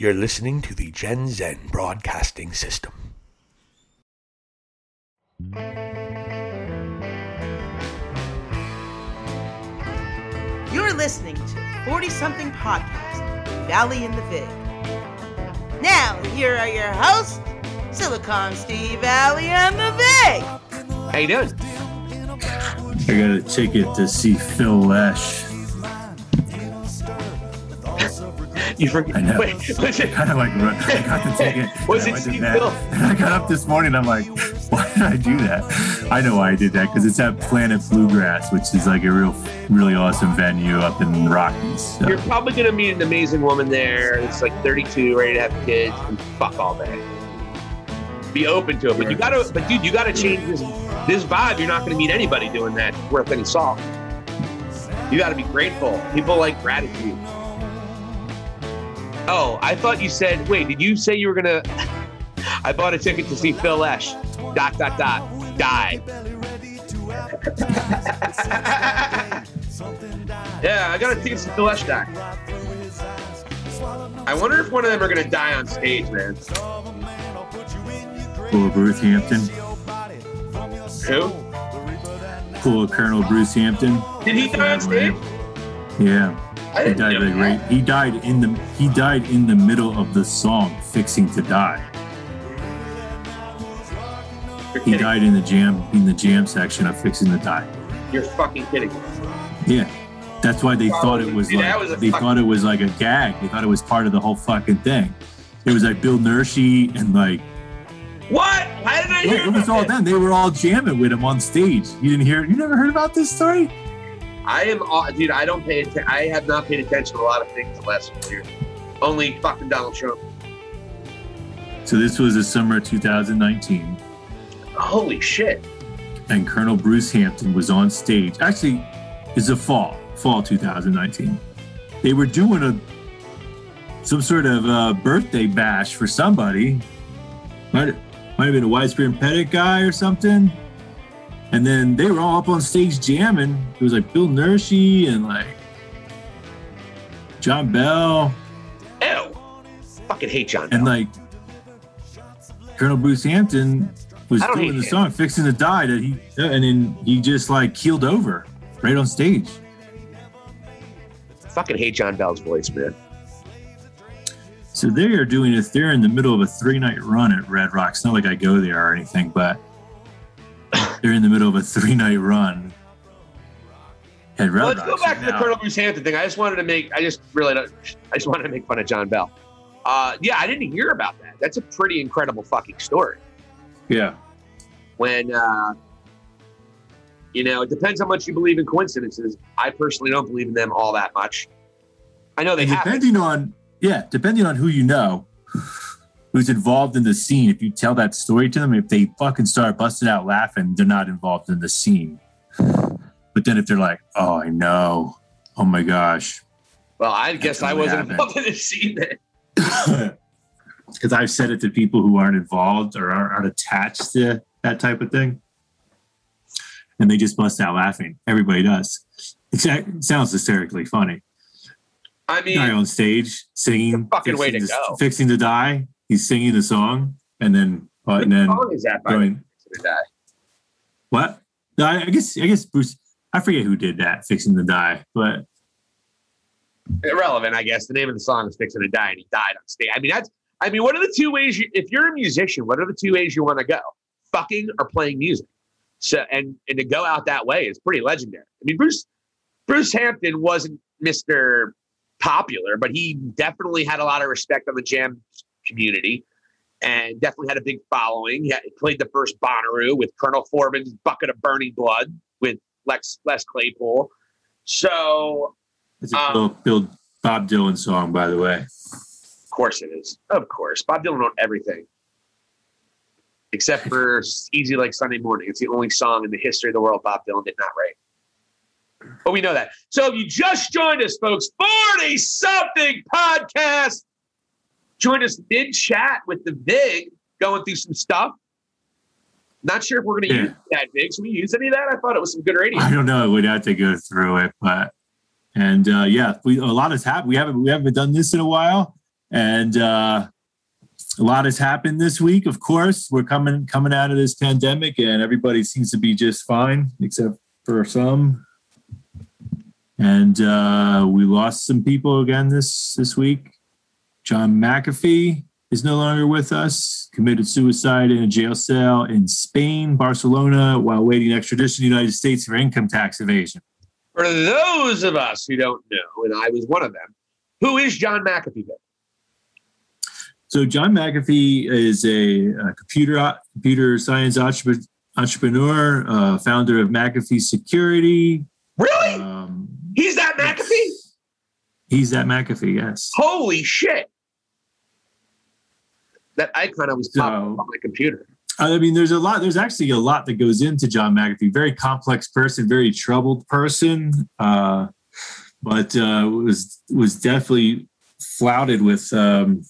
You're listening to the Gen Zen Broadcasting System. You're listening to 40 something podcast, Valley in the Vig. Now, here are your hosts, Silicon Steve Valley and the Vig. How you doing? I got a ticket to see Phil Lesh. You forget. I know. Wait, was it? Kind of like I got the ticket. Was it I Steve bed. And I got up this morning. I'm like, why did I do that? I know why I did that because it's at Planet Bluegrass, which is like a real, really awesome venue up in the Rockies. So, You're probably gonna meet an amazing woman there. It's like 32, ready to have kids, and fuck all day. Be open to it, but you gotta. But dude, you gotta change this this vibe. You're not gonna meet anybody doing that worth any salt. You gotta be grateful. People like gratitude. Oh, I thought you said. Wait, did you say you were gonna? I bought a ticket to see Phil Lesh. Dot dot dot. Die. yeah, I got a ticket to see Phil Lesh die. I wonder if one of them are gonna die on stage, man. cool Bruce Hampton. Who? Cool Colonel Bruce Hampton. Did he die on stage? Yeah, he died know like that. right. He died in the he died in the middle of the song "Fixing to Die." He died in the jam in the jam section of "Fixing to Die." You're fucking kidding. Yeah, that's why they thought it was like they thought it was like a gag. They thought it was part of the whole fucking thing. It was like Bill Nershi and like What? Why didn't I hear it was all them. They were all jamming with him on stage. You didn't hear? You never heard about this story? I am, dude. I don't pay. I have not paid attention to a lot of things the last few years. Only fucking Donald Trump. So this was the summer of 2019, Holy shit! and Colonel Bruce Hampton was on stage. Actually, it's a fall, fall 2019. They were doing a some sort of uh, birthday bash for somebody. Might might have been a Widespread Panic guy or something. And then they were all up on stage jamming. It was like Bill Nershi and like John Bell Ew. Fucking hate John. and Bell. like Colonel Bruce Hampton was doing the him. song "Fixing to Die" that he and then he just like keeled over right on stage. fucking hate John Bell's voice, man. So they are doing it. They're in the middle of a three night run at Red Rocks. Not like I go there or anything, but they're in the middle of a three night run Well, let's go back to the now- Colonel Bruce Hampton thing. I just wanted to make. I just really. Don't, I just wanted to make fun of John Bell. Uh, yeah, I didn't hear about that. That's a pretty incredible fucking story. Yeah, when uh, you know it depends how much you believe in coincidences. I personally don't believe in them all that much. I know they and happen. depending on yeah, depending on who you know, who's involved in the scene. If you tell that story to them, if they fucking start busting out laughing, they're not involved in the scene. But then if they're like, "Oh, I know," oh my gosh, Well, I guess I wasn't happened. involved in the scene then. because I've said it to people who aren't involved or aren't, aren't attached to that type of thing, and they just bust out laughing. Everybody does. It sounds hysterically funny. I mean, Guy on stage singing, The fucking way fixing to go. fixing to die. He's singing the song, and then uh, and then is that? By going to die? what? No, I, I guess I guess Bruce. I forget who did that, fixing the die, but Irrelevant, I guess. The name of the song is "Fixing to Die," and he died on stage. I mean, that's. I mean, what are the two ways? You, if you're a musician, what are the two ways you want to go? Fucking or playing music. So, and and to go out that way is pretty legendary. I mean, Bruce Bruce Hampton wasn't Mister Popular, but he definitely had a lot of respect on the jam community, and definitely had a big following. He, had, he played the first Bonnaroo with Colonel Foreman's "Bucket of Burning Blood" with Lex Les Claypool. So it's a Um, Bill, Bill Bob Dylan song, by the way. Of course it is. Of course. Bob Dylan wrote everything. Except for Easy Like Sunday Morning. It's the only song in the history of the world Bob Dylan did not write. But we know that. So if you just joined us, folks, 40 something podcast. Joined us mid chat with the Vig going through some stuff. Not sure if we're going to Yeah. use that Vig. Should we use any of that? I thought it was some good radio. I don't know. We'd have to go through it, but and uh, yeah, we a lot has happened. We haven't we haven't done this in a while, And uh, a lot has happened this week. Of course, we're coming coming out of this pandemic, and everybody seems to be just fine, except for some. And uh, we lost some people again this this week. John McAfee is no longer with us. Committed suicide in a jail cell in Spain, Barcelona, while waiting extradition to the United States for income tax evasion. For those of us who don't know, and I was one of them, who is John McAfee? Then? So John McAfee is a, a computer computer science entrepreneur, uh, founder of McAfee Security. Really? Um, he's that McAfee. He's that McAfee. Yes. Holy shit! That icon I was so, on my computer. I mean, there's a lot. There's actually a lot that goes into John McAfee. Very complex person, very troubled person, uh, but uh, was was definitely flouted with. Um,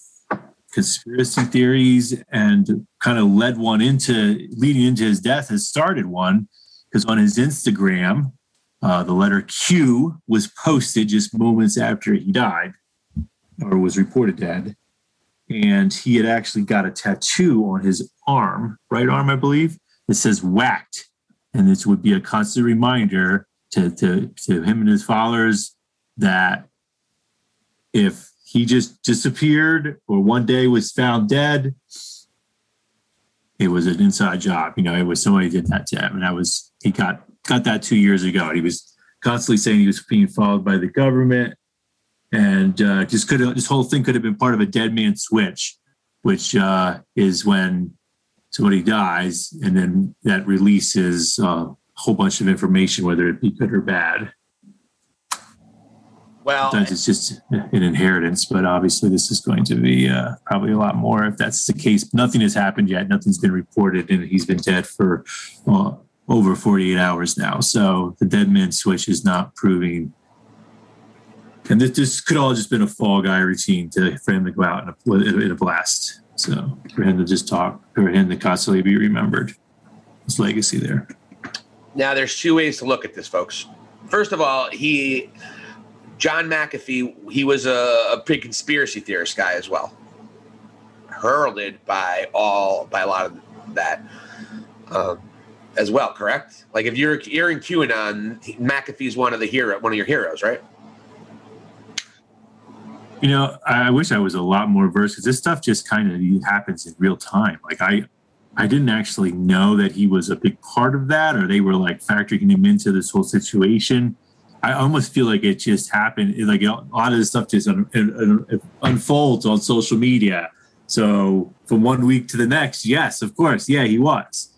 conspiracy theories and kind of led one into leading into his death has started one because on his Instagram, uh, the letter Q was posted just moments after he died or was reported dead. And he had actually got a tattoo on his arm, right arm, I believe, that says whacked. And this would be a constant reminder to, to, to him and his followers that if he just disappeared or one day was found dead. It was an inside job. You know, it was somebody did that to him. And I was, he got, got that two years ago. And He was constantly saying he was being followed by the government and uh, just could this whole thing could have been part of a dead man switch, which uh, is when somebody dies and then that releases a whole bunch of information, whether it be good or bad. Well, sometimes it's just an inheritance, but obviously this is going to be uh, probably a lot more if that's the case. Nothing has happened yet. Nothing's been reported, and he's been dead for uh, over 48 hours now. So the dead man switch is not proving. And this, this could all just been a fall guy routine to for him to go out in a, in a blast. So for him to just talk, for him to constantly be remembered, his legacy there. Now, there's two ways to look at this, folks. First of all, he John McAfee, he was a, a big conspiracy theorist guy as well, heralded by all by a lot of that um, as well. Correct? Like if you're you're in QAnon, McAfee's one of the hero, one of your heroes, right? You know, I wish I was a lot more versed because this stuff just kind of happens in real time. Like I, I didn't actually know that he was a big part of that, or they were like factoring him into this whole situation. I almost feel like it just happened. Like a lot of this stuff just un, un, un, unfolds on social media. So from one week to the next, yes, of course, yeah, he was,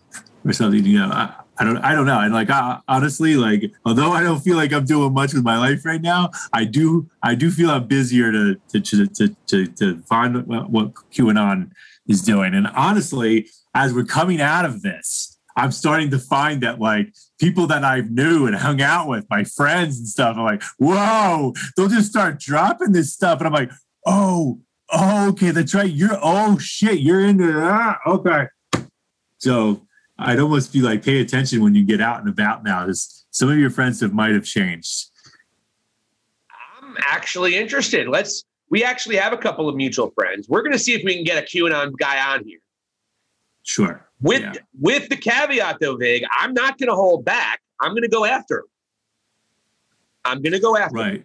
or something. You know, I don't, I don't know. And like I, honestly, like although I don't feel like I'm doing much with my life right now, I do, I do feel I'm busier to to to to, to, to find what, QAnon is doing. And honestly, as we're coming out of this, I'm starting to find that like people that I've knew and hung out with, my friends and stuff, are like, whoa, they'll just start dropping this stuff. And I'm like, oh, oh okay, that's right. You're, oh shit, you're into that. Okay. So I'd almost be like, pay attention when you get out and about now. Because some of your friends have might have changed. I'm actually interested. Let's, we actually have a couple of mutual friends. We're going to see if we can get a QAnon guy on here. Sure. With yeah. with the caveat though, Vig, I'm not going to hold back. I'm going to go after him. I'm going to go after right. Him.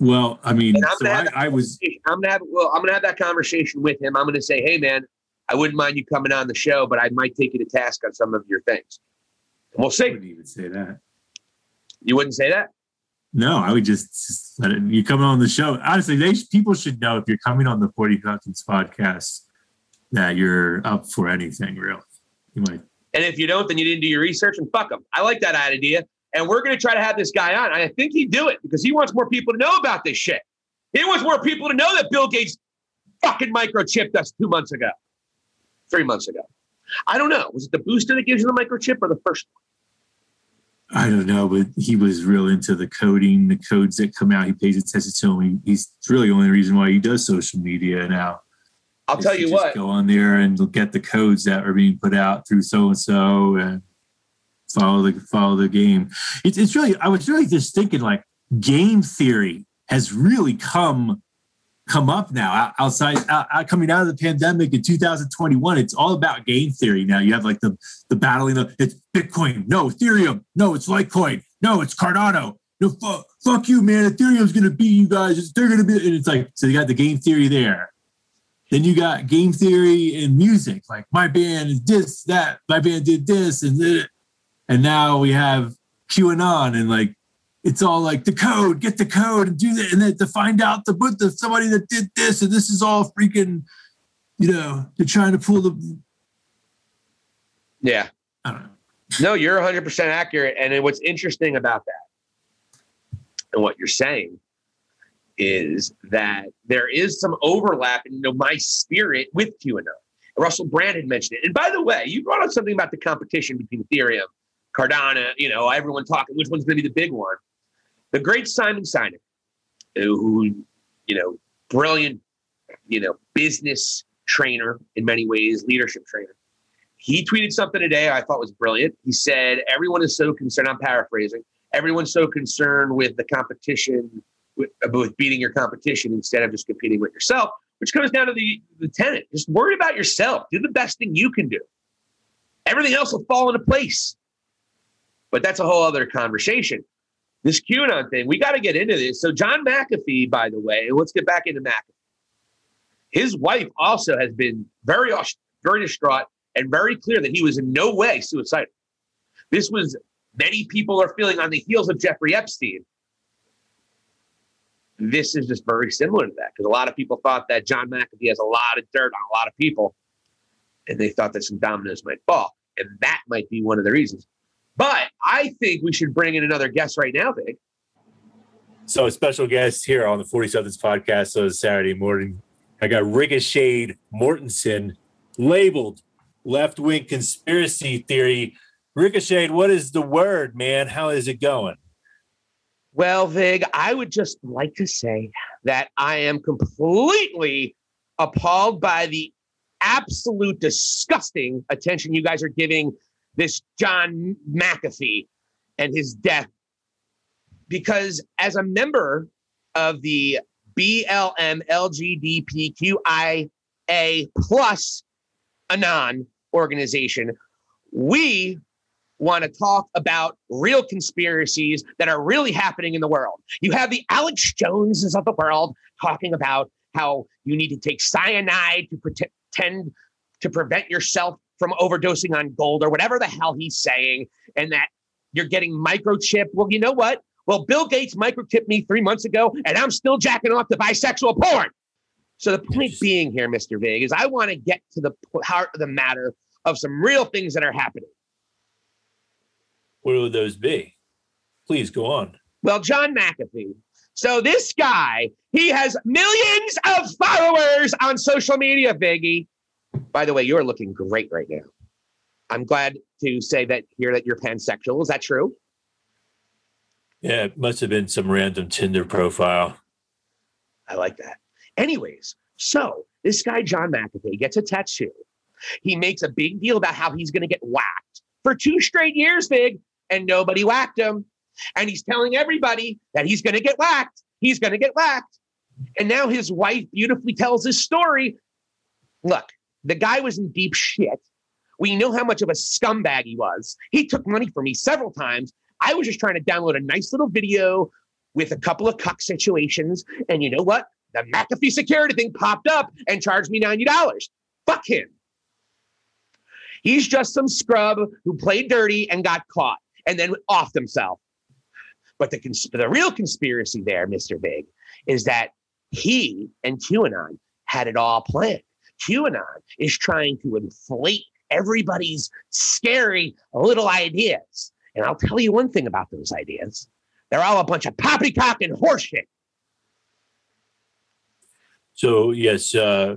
Well, I mean, so I, I was. I'm gonna have. Well, I'm gonna have that conversation with him. I'm gonna say, "Hey, man, I wouldn't mind you coming on the show, but I might take you to task on some of your things." And we'll see. I wouldn't even say that. You wouldn't say that. No, I would just, just let it. You coming on the show. Honestly, they people should know if you're coming on the Forty Somethings podcast that you're up for anything, really. You might. And if you don't, then you didn't do your research and fuck them. I like that idea. And we're going to try to have this guy on. I think he'd do it because he wants more people to know about this shit. He wants more people to know that Bill Gates fucking microchipped us two months ago, three months ago. I don't know. Was it the booster that gives you the microchip or the first one? I don't know, but he was real into the coding, the codes that come out. He pays attention to them. He, he's really the only reason why he does social media now. I'll tell you what. Go on there and get the codes that are being put out through so and so and follow the follow the game. It's it's really I was really just thinking like game theory has really come come up now outside out, coming out of the pandemic in 2021 it's all about game theory now you have like the the battling of it's bitcoin no ethereum no it's litecoin no it's cardano no fuck, fuck you man ethereum's gonna beat you guys they're gonna be and it's like so you got the game theory there then you got game theory and music like my band is this that my band did this and this. and now we have qanon and like it's all like the code, get the code and do that, and then to find out the but the somebody that did this, and this is all freaking, you know, they're trying to pull the. Yeah. I don't know. No, you're 100 percent accurate, and what's interesting about that, and what you're saying, is that there is some overlap in you know, my spirit with QAnon. Russell Brand had mentioned it, and by the way, you brought up something about the competition between Ethereum, Cardano. You know, everyone talking which one's going to be the big one. The great Simon Sinek, who, you know, brilliant, you know, business trainer in many ways, leadership trainer. He tweeted something today I thought was brilliant. He said, Everyone is so concerned, I'm paraphrasing, everyone's so concerned with the competition, with, with beating your competition instead of just competing with yourself, which comes down to the, the tenant. Just worry about yourself. Do the best thing you can do. Everything else will fall into place. But that's a whole other conversation this QAnon thing, we got to get into this. So, John McAfee, by the way, let's get back into McAfee. His wife also has been very, very distraught and very clear that he was in no way suicidal. This was many people are feeling on the heels of Jeffrey Epstein. This is just very similar to that because a lot of people thought that John McAfee has a lot of dirt on a lot of people, and they thought that some dominoes might fall, and that might be one of the reasons. But I think we should bring in another guest right now, Big. So, a special guest here on the 47th podcast. So, Saturday morning, I got Ricochet Mortenson labeled left wing conspiracy theory. Ricochet, what is the word, man? How is it going? Well, Vig, I would just like to say that I am completely appalled by the absolute disgusting attention you guys are giving this John McAfee and his death. Because as a member of the BLM LGBTQIA plus Anon organization, we want to talk about real conspiracies that are really happening in the world. You have the Alex Joneses of the world talking about how you need to take cyanide to pretend to prevent yourself from overdosing on gold or whatever the hell he's saying, and that you're getting microchip. Well, you know what? Well, Bill Gates microchipped me three months ago, and I'm still jacking off to bisexual porn. So the point being here, Mr. Vig, is I want to get to the heart of the matter of some real things that are happening. What would those be? Please go on. Well, John McAfee. So this guy, he has millions of followers on social media, Biggie. By the way, you're looking great right now. I'm glad to say that here that you're pansexual. Is that true? Yeah, it must have been some random Tinder profile. I like that. Anyways, so this guy, John McAfee, gets a tattoo. He makes a big deal about how he's going to get whacked for two straight years, big, and nobody whacked him. And he's telling everybody that he's going to get whacked. He's going to get whacked. And now his wife beautifully tells his story. Look, the guy was in deep shit. We know how much of a scumbag he was. He took money from me several times. I was just trying to download a nice little video with a couple of cuck situations. And you know what? The McAfee security thing popped up and charged me $90. Fuck him. He's just some scrub who played dirty and got caught and then offed himself. But the, cons- the real conspiracy there, Mr. Big, is that he and QAnon had it all planned. QAnon is trying to inflate everybody's scary little ideas. And I'll tell you one thing about those ideas they're all a bunch of poppycock and horseshit. So, yes, uh,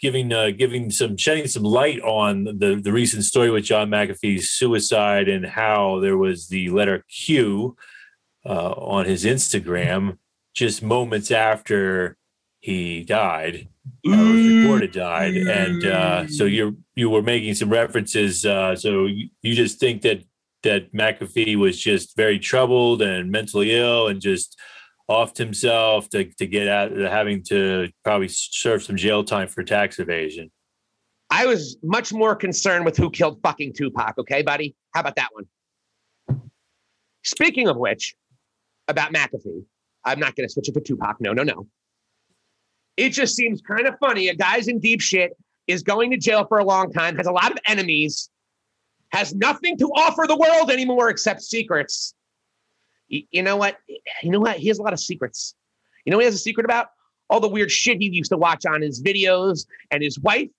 giving uh, giving some shedding some light on the the recent story with John McAfee's suicide and how there was the letter Q uh, on his Instagram just moments after he died uh, was reported died, and uh, so you you were making some references. Uh, so you, you just think that that McAfee was just very troubled and mentally ill, and just offed himself to, to get out of having to probably serve some jail time for tax evasion. I was much more concerned with who killed fucking Tupac. Okay, buddy. How about that one? Speaking of which, about McAfee, I'm not going to switch it to Tupac. No, no, no. It just seems kind of funny. A guy's in deep shit, is going to jail for a long time, has a lot of enemies, has nothing to offer the world anymore except secrets. You, you know what? You know what? He has a lot of secrets. You know he has a secret about? All the weird shit he used to watch on his videos and his wife.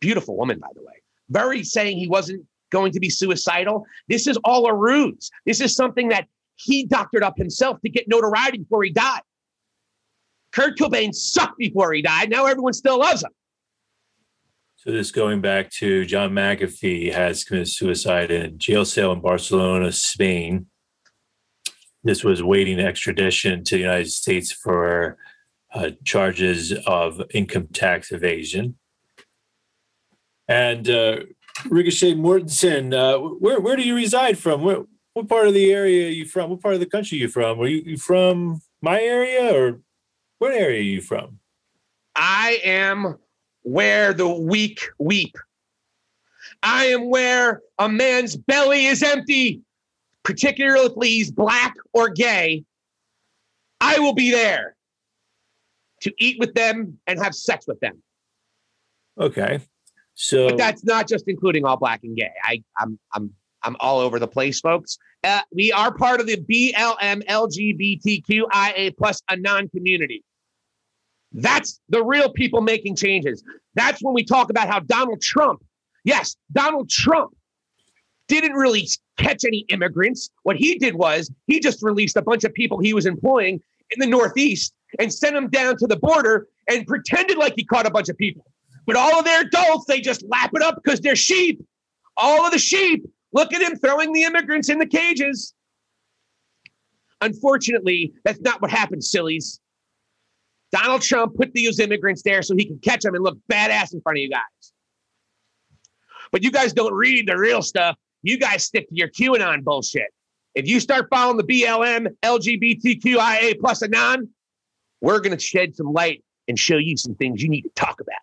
Beautiful woman, by the way. Very saying he wasn't going to be suicidal. This is all a ruse. This is something that he doctored up himself to get notoriety before he died. Kurt Cobain sucked before he died. Now everyone still loves him. So this going back to John McAfee has committed suicide in jail cell in Barcelona, Spain. This was waiting extradition to the United States for uh, charges of income tax evasion. And uh, Ricochet Mortenson, uh, where where do you reside from? Where, what part of the area are you from? What part of the country are you from? Are you, you from my area or what area are you from? I am where the weak weep. I am where a man's belly is empty, particularly if he's black or gay. I will be there to eat with them and have sex with them. Okay. So But that's not just including all black and gay. I, I'm I'm I'm all over the place, folks. Uh, we are part of the BLM LGBTQIA plus Anon community. That's the real people making changes. That's when we talk about how Donald Trump, yes, Donald Trump didn't really catch any immigrants. What he did was he just released a bunch of people he was employing in the Northeast and sent them down to the border and pretended like he caught a bunch of people. But all of their adults, they just lap it up because they're sheep. All of the sheep, look at him throwing the immigrants in the cages. Unfortunately, that's not what happened, sillies. Donald Trump put these immigrants there so he can catch them and look badass in front of you guys. But you guys don't read the real stuff. You guys stick to your QAnon bullshit. If you start following the BLM, LGBTQIA plus Anon, we're going to shed some light and show you some things you need to talk about.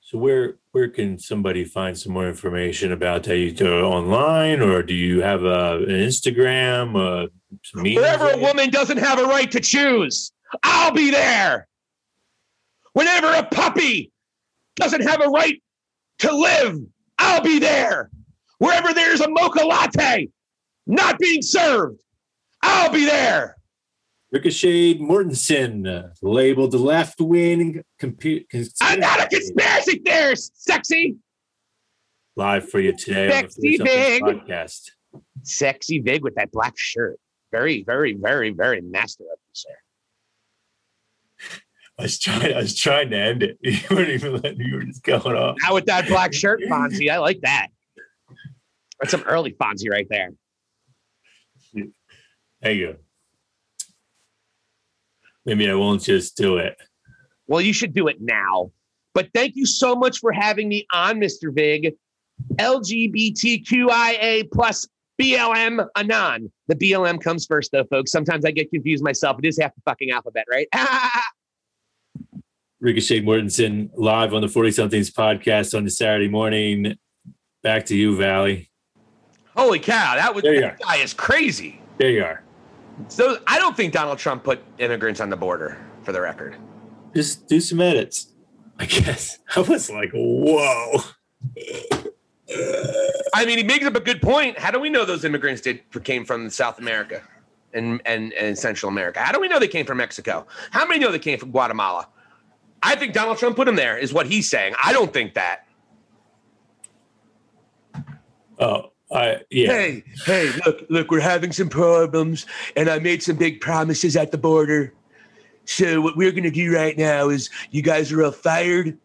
So where where can somebody find some more information about that? You do it online, or do you have a, an Instagram? Uh, some? Wherever a woman doesn't have a right to choose, I'll be there. Whenever a puppy doesn't have a right to live, I'll be there. Wherever there's a mocha latte not being served, I'll be there. Ricochet Mortenson, labeled the left wing computer. I'm not a conspiracy theorist, sexy. Live for you today Sexy on the 40 Big. Something podcast. Sexy Vig with that black shirt. Very, very, very, very master of you, sir. I was trying. I was trying to end it. You weren't even letting. You were just going off. Now with that black shirt, Fonzie, I like that. That's some early Fonzie right there. There you go. Maybe I won't just do it. Well, you should do it now. But thank you so much for having me on, Mr. Vig. LGBTQIA plus BLM Anon. The BLM comes first, though, folks. Sometimes I get confused myself. It is half the fucking alphabet, right? Ricochet Mortenson live on the 40 somethings podcast on the Saturday morning. Back to you, Valley. Holy cow, that was that guy is crazy. There you are. So I don't think Donald Trump put immigrants on the border, for the record. Just do some edits. I guess. I was like, whoa. I mean, he makes up a good point. How do we know those immigrants did came from South America and, and, and Central America? How do we know they came from Mexico? How many know they came from Guatemala? I think Donald Trump put him there, is what he's saying. I don't think that. Oh, I yeah. Hey, hey, look, look, we're having some problems, and I made some big promises at the border. So what we're gonna do right now is you guys are all fired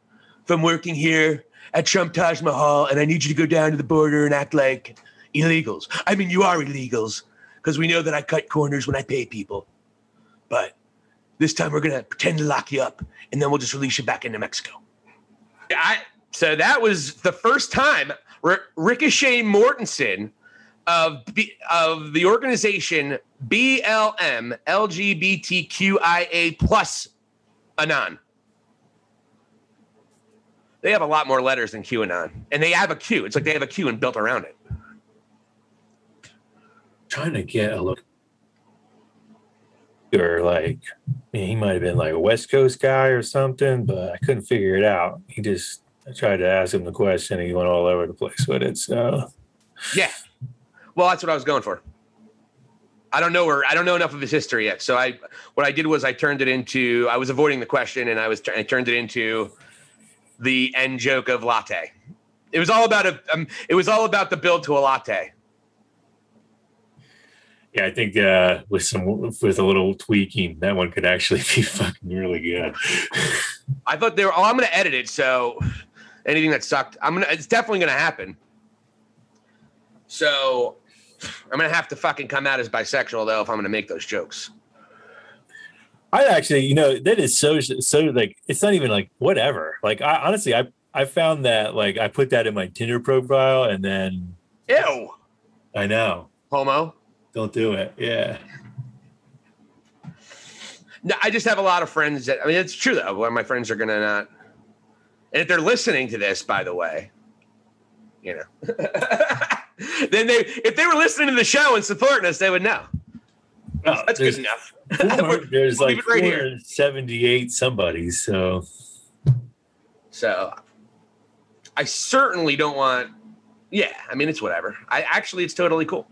from working here at Trump Taj Mahal, and I need you to go down to the border and act like illegals. I mean, you are illegals because we know that I cut corners when I pay people. But this time we're gonna pretend to lock you up, and then we'll just release you back into Mexico. I so that was the first time R- Ricochet Mortenson of the, of the organization BLM LGBTQIA plus Anon. They have a lot more letters than QAnon, and they have a Q. It's like they have a Q and built around it. trying to get a look or like he might have been like a west coast guy or something but i couldn't figure it out he just i tried to ask him the question and he went all over the place with it so Yeah. Well, that's what I was going for. I don't know where I don't know enough of his history yet. So I what I did was I turned it into I was avoiding the question and I was I turned it into the end joke of latte. It was all about a um, it was all about the build to a latte. Yeah i think uh with some with a little tweaking that one could actually be fucking really good I thought they were oh I'm gonna edit it so anything that sucked I'm gonna it's definitely gonna happen. So I'm gonna have to fucking come out as bisexual though if I'm gonna make those jokes. i actually you know that is so so like it's not even like whatever like i honestly i i found that like i put that in my tinder profile and then Ew, i know homo. Don't do it yeah No, I just have a lot of friends that I mean it's true though. Where my friends are gonna not, and if they're listening to this, by the way, you know, then they if they were listening to the show and supporting us, they would know. Oh, That's good enough. four- there's like right here. somebody so So I certainly don't want. Yeah, I mean it's whatever. I actually it's totally cool.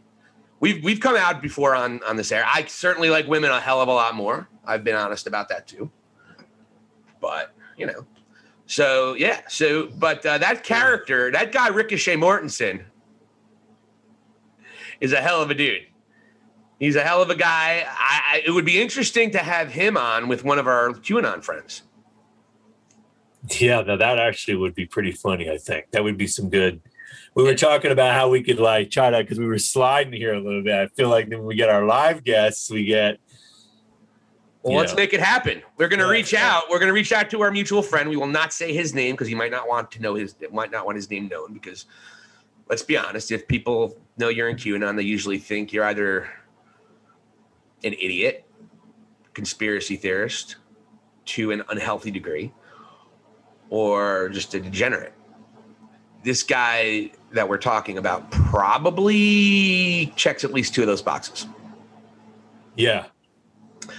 We've we've come out before on on this air. I certainly like women a hell of a lot more. I've been honest about that too. But you know, so yeah, so but uh, that character, that guy Ricochet Mortenson, is a hell of a dude. He's a hell of a guy. I, I, it would be interesting to have him on with one of our QAnon friends. Yeah, now that actually would be pretty funny. I think that would be some good. We were talking about how we could like try to because we were sliding here a little bit. I feel like when we get our live guests, we get Well, let's know. make it happen. We're going to Yeah, reach yeah. out. We're going to reach out to our mutual friend. We will not say his name because he might not want to know his might not want his name known because let's be honest, if people know you're in QAnon, they usually think you're either an idiot, conspiracy theorist to an unhealthy degree, or just a degenerate. This guy that we're talking about probably checks at least two of those boxes. yeah,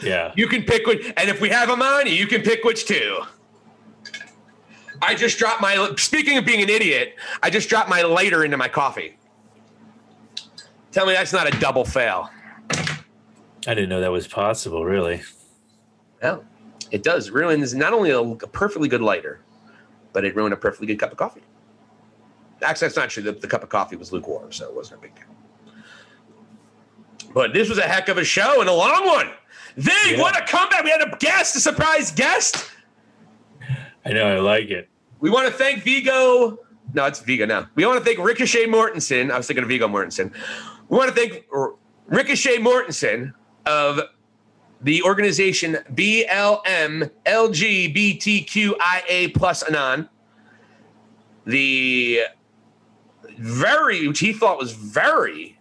yeah. You can pick which, and if we have them on, you can pick which two. I just dropped my. Speaking of being an idiot, I just dropped my lighter into my coffee. Tell me that's not a double fail. I didn't know that was possible. Really, No, it does. It ruins not only a, a perfectly good lighter, but it ruined a perfectly good cup of coffee. Actually, that's not true. The, the cup of coffee was lukewarm, so it wasn't a big deal. But this was a heck of a show and a long one. Vig, Yeah. what a comeback! We had a guest, a surprise guest. I know. I like it. We want to thank Vigo. No, it's Vigo now. We want to thank Ricochet Mortenson. I was thinking of Viggo Mortensen. We want to thank R- Ricochet Mortenson of the organization BLM LGBTQIA plus Anon. The very, which he thought was very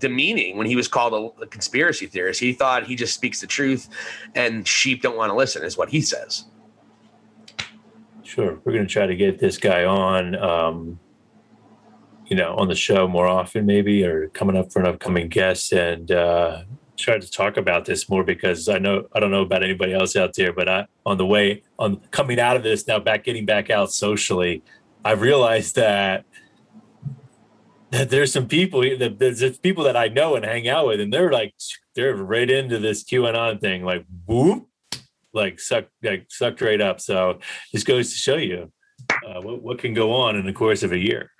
demeaning when he was called a, a conspiracy theorist. He thought he just speaks the truth and sheep don't want to listen, is what he says. Sure, we're going to try to get this guy on, um, you know, on the show more often, maybe, or coming up for an upcoming guest, and uh, try to talk about this more because I know I don't know about anybody else out there, but I on the way on coming out of this now, back getting back out socially, I've realized that that there's some people that there's people that I know and hang out with, and they're like they're right into this QAnon thing, like whoop, like sucked like sucked right up. So this goes to show you uh, what, what can go on in the course of a year.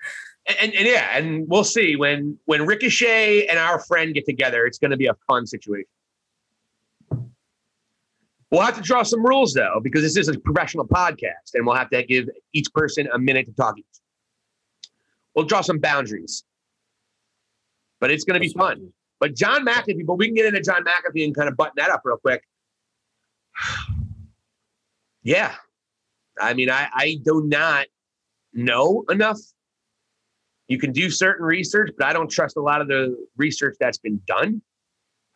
and, and yeah, and we'll see when when Ricochet and our friend get together. It's going to be a fun situation. We'll have to draw some rules though, because this is a professional podcast, and we'll have to give each person a minute to talk each. We'll draw some boundaries, but it's going to be fun. But John McAfee, but we can get into John McAfee and kind of button that up real quick. Yeah, I mean, I I do not know enough you can do certain research, but I don't trust a lot of the research that's been done.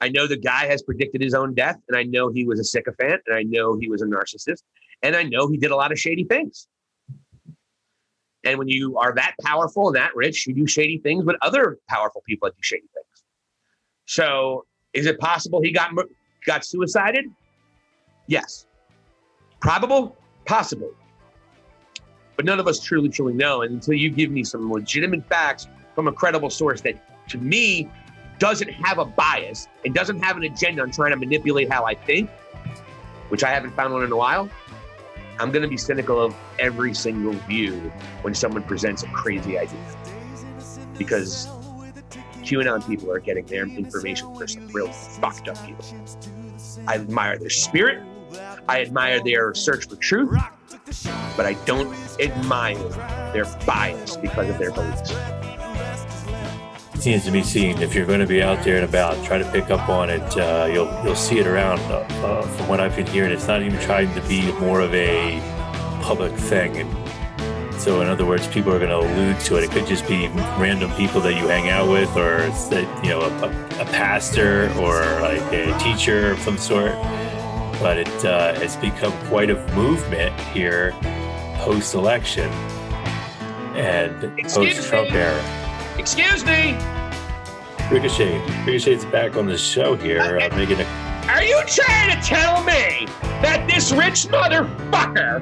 I know the guy has predicted his own death, and I know he was a sycophant, and I know he was a narcissist, and I know he did a lot of shady things. And when you are that powerful and that rich, you do shady things with other powerful people do shady things. So, is it possible he got got suicided? Yes. Probable? Possible. But none of us truly, truly know. And until you give me some legitimate facts from a credible source that, to me, doesn't have a bias and doesn't have an agenda on trying to manipulate how I think, which I haven't found one in a while, I'm going to be cynical of every single view when someone presents a crazy idea. Because QAnon people are getting their information from some real fucked up people. I admire their spirit. I admire their search for truth, but I don't admire their bias because of their beliefs. Seems to be seen. If you're going to be out there and about, try to pick up on it. Uh, you'll you'll see it around. Uh, uh, from what I've been hearing, it's not even trying to be more of a public thing. And so, in other words, people are going to allude to it. It could just be random people that you hang out with, or that you know, a, a pastor or like a teacher of some sort. But it uh, has become quite a movement here post-election and post-Trump era. Excuse me. Ricochet. Ricochet's back on the show here, uh, making a. Are you trying to tell me that this rich motherfucker,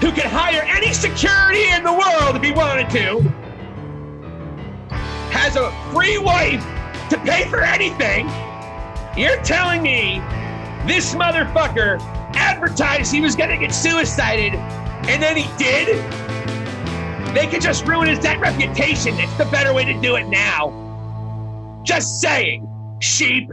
who could hire any security in the world if he wanted to, has a free wife to pay for anything? You're telling me this motherfucker advertised he was going to get suicided, and then he did? They could just ruin his dead reputation. It's the better way to do it now. Just saying, sheep.